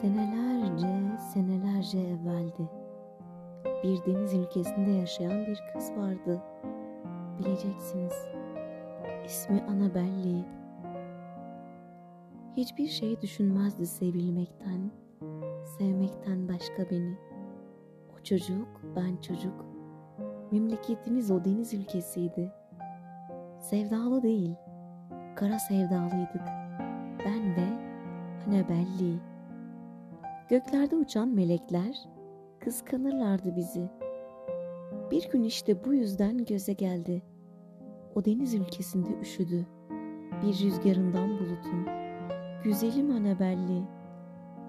Senelerce, senelerce evveldi. Bir deniz ülkesinde yaşayan bir kız vardı. Bileceksiniz. İsmi Anabelli. Hiçbir şey düşünmezdi sevilmekten, sevmekten başka beni. O çocuk, ben çocuk. Memleketimiz o deniz ülkesiydi. Sevdalı değil, kara sevdalıydık. Ben ve Anabelli. Göklerde uçan melekler kıskanırlardı bizi. Bir gün işte bu yüzden göze geldi. O deniz ülkesinde üşüdü. Bir rüzgarından bulutun. Güzelim Annabelli.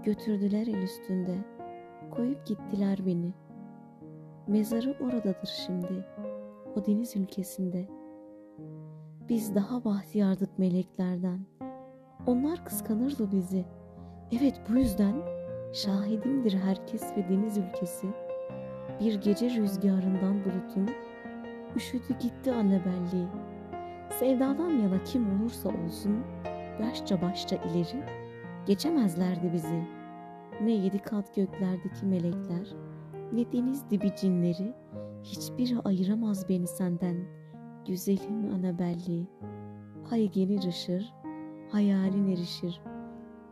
Götürdüler el üstünde. Koyup gittiler beni. Mezarı oradadır şimdi. O deniz ülkesinde. Biz daha bahtiyardık meleklerden. Onlar kıskanırdı bizi. Evet bu yüzden şahidimdir herkes ve deniz ülkesi. Bir gece rüzgarından bulutun üşüdü gitti Annabelli. Sevdadan yana kim olursa olsun yaşça başça ileri geçemezlerdi bizi. Ne yedi kat göklerdeki melekler, ne deniz dibi cinleri, hiçbiri ayıramaz beni senden. Güzelim Annabelli, ay gelir ışır, hayalin erişir.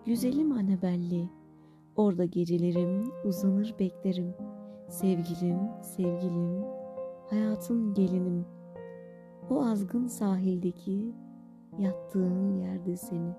Güzelim Annabelli, orada gecelerim uzanır beklerim. Sevgilim, sevgilim, hayatın gelinim. O azgın sahildeki yattığın yerde seni.